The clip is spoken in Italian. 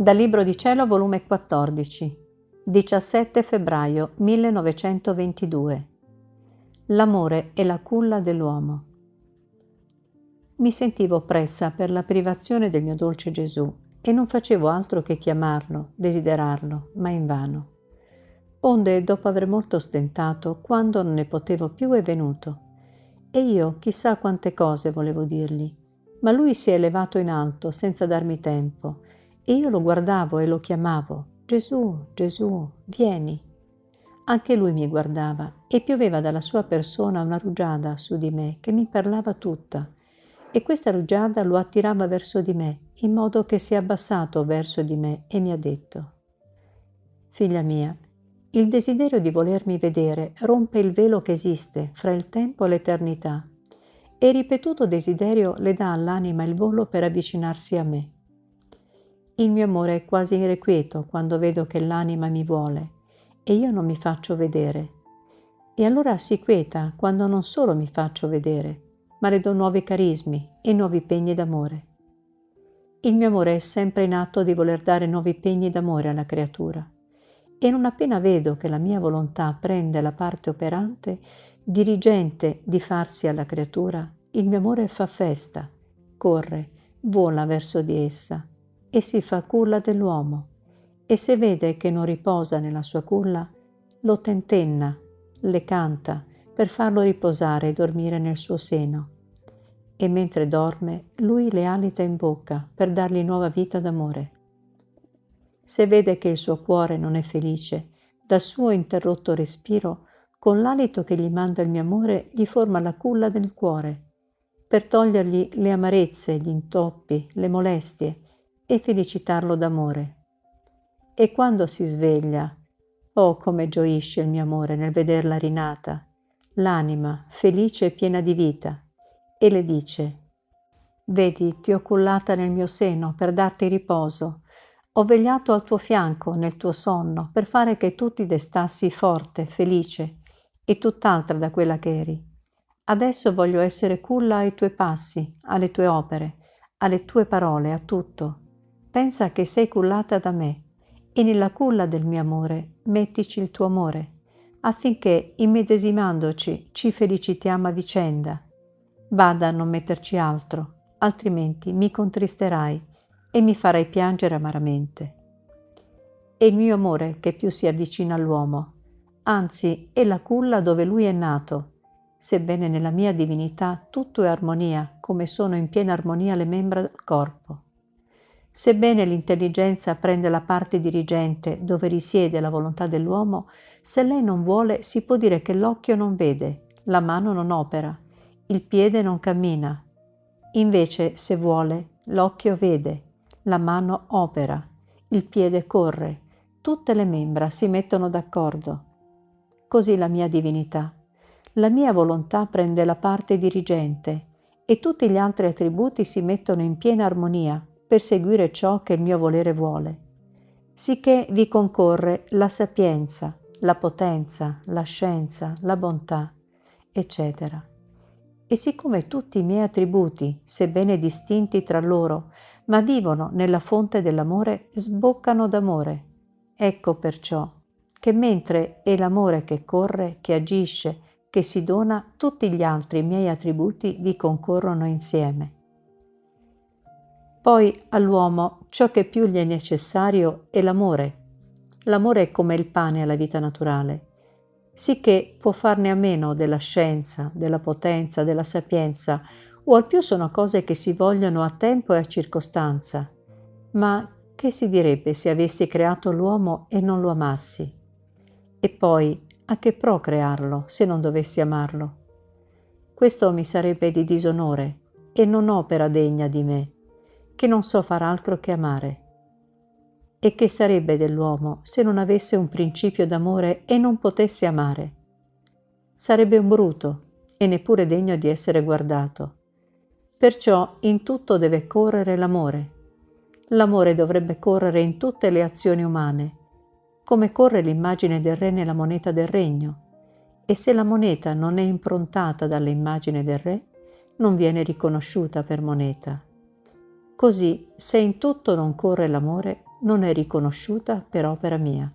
Dal Libro di Cielo, volume 14, 17 febbraio 1922. L'amore è la culla dell'uomo. Mi sentivo oppressa per la privazione del mio dolce Gesù e non facevo altro che chiamarlo, desiderarlo, ma invano. Onde, dopo aver molto stentato, quando non ne potevo più, è venuto. E io chissà quante cose volevo dirgli, ma lui si è elevato in alto senza darmi tempo e io lo guardavo e lo chiamavo, Gesù, Gesù, vieni. Anche lui mi guardava e pioveva dalla sua persona una rugiada su di me che mi parlava tutta, e questa rugiada lo attirava verso di me, in modo che si è abbassato verso di me e mi ha detto, Figlia mia, il desiderio di volermi vedere rompe il velo che esiste fra il tempo e l'eternità, e ripetuto desiderio le dà all'anima il volo per avvicinarsi a me. Il mio amore è quasi irrequieto quando vedo che l'anima mi vuole e io non mi faccio vedere. E allora si quieta quando non solo mi faccio vedere, ma le do nuovi carismi e nuovi pegni d'amore. Il mio amore è sempre in atto di voler dare nuovi pegni d'amore alla creatura. E non appena vedo che la mia volontà prende la parte operante, dirigente di farsi alla creatura, il mio amore fa festa, corre, vola verso di essa e si fa culla dell'uomo e se vede che non riposa nella sua culla, lo tentenna, le canta per farlo riposare e dormire nel suo seno. E mentre dorme, lui le alita in bocca per dargli nuova vita d'amore. Se vede che il suo cuore non è felice, dal suo interrotto respiro, con l'alito che gli manda il mio amore, gli forma la culla del cuore, per togliergli le amarezze, gli intoppi, le molestie, e felicitarlo d'amore. E quando si sveglia, oh come gioisce il mio amore nel vederla rinata, l'anima felice e piena di vita, e le dice, Vedi, ti ho cullata nel mio seno per darti riposo, ho vegliato al tuo fianco nel tuo sonno per fare che tu ti destassi forte, felice e tutt'altra da quella che eri. Adesso voglio essere culla ai tuoi passi, alle tue opere, alle tue parole, a tutto. Pensa che sei cullata da me e nella culla del mio amore mettici il tuo amore, affinché, immedesimandoci, ci felicitiamo a vicenda. Bada a non metterci altro, altrimenti mi contristerai e mi farai piangere amaramente. È il mio amore che più si avvicina all'uomo, anzi è la culla dove lui è nato, sebbene nella mia divinità tutto è armonia, come sono in piena armonia le membra del corpo. Sebbene l'intelligenza prende la parte dirigente dove risiede la volontà dell'uomo, se lei non vuole si può dire che l'occhio non vede, la mano non opera, il piede non cammina. Invece, se vuole, l'occhio vede, la mano opera, il piede corre, tutte le membra si mettono d'accordo. Così la mia divinità. La mia volontà prende la parte dirigente e tutti gli altri attributi si mettono in piena armonia per seguire ciò che il mio volere vuole, sicché vi concorre la sapienza, la potenza, la scienza, la bontà, eccetera. E siccome tutti i miei attributi, sebbene distinti tra loro, ma vivono nella fonte dell'amore, sboccano d'amore. Ecco perciò che mentre è l'amore che corre, che agisce, che si dona, tutti gli altri miei attributi vi concorrono insieme. Poi all'uomo ciò che più gli è necessario è l'amore. L'amore è come il pane alla vita naturale, sicché può farne a meno della scienza, della potenza, della sapienza, o al più sono cose che si vogliono a tempo e a circostanza. Ma che si direbbe se avessi creato l'uomo e non lo amassi? E poi, a che pro crearlo se non dovessi amarlo? Questo mi sarebbe di disonore e non opera degna di me che non so far altro che amare. E che sarebbe dell'uomo se non avesse un principio d'amore e non potesse amare? Sarebbe un bruto e neppure degno di essere guardato. Perciò in tutto deve correre l'amore. L'amore dovrebbe correre in tutte le azioni umane, come corre l'immagine del re nella moneta del regno. E se la moneta non è improntata dall'immagine del re, non viene riconosciuta per moneta. Così, se in tutto non corre l'amore, non è riconosciuta per opera mia.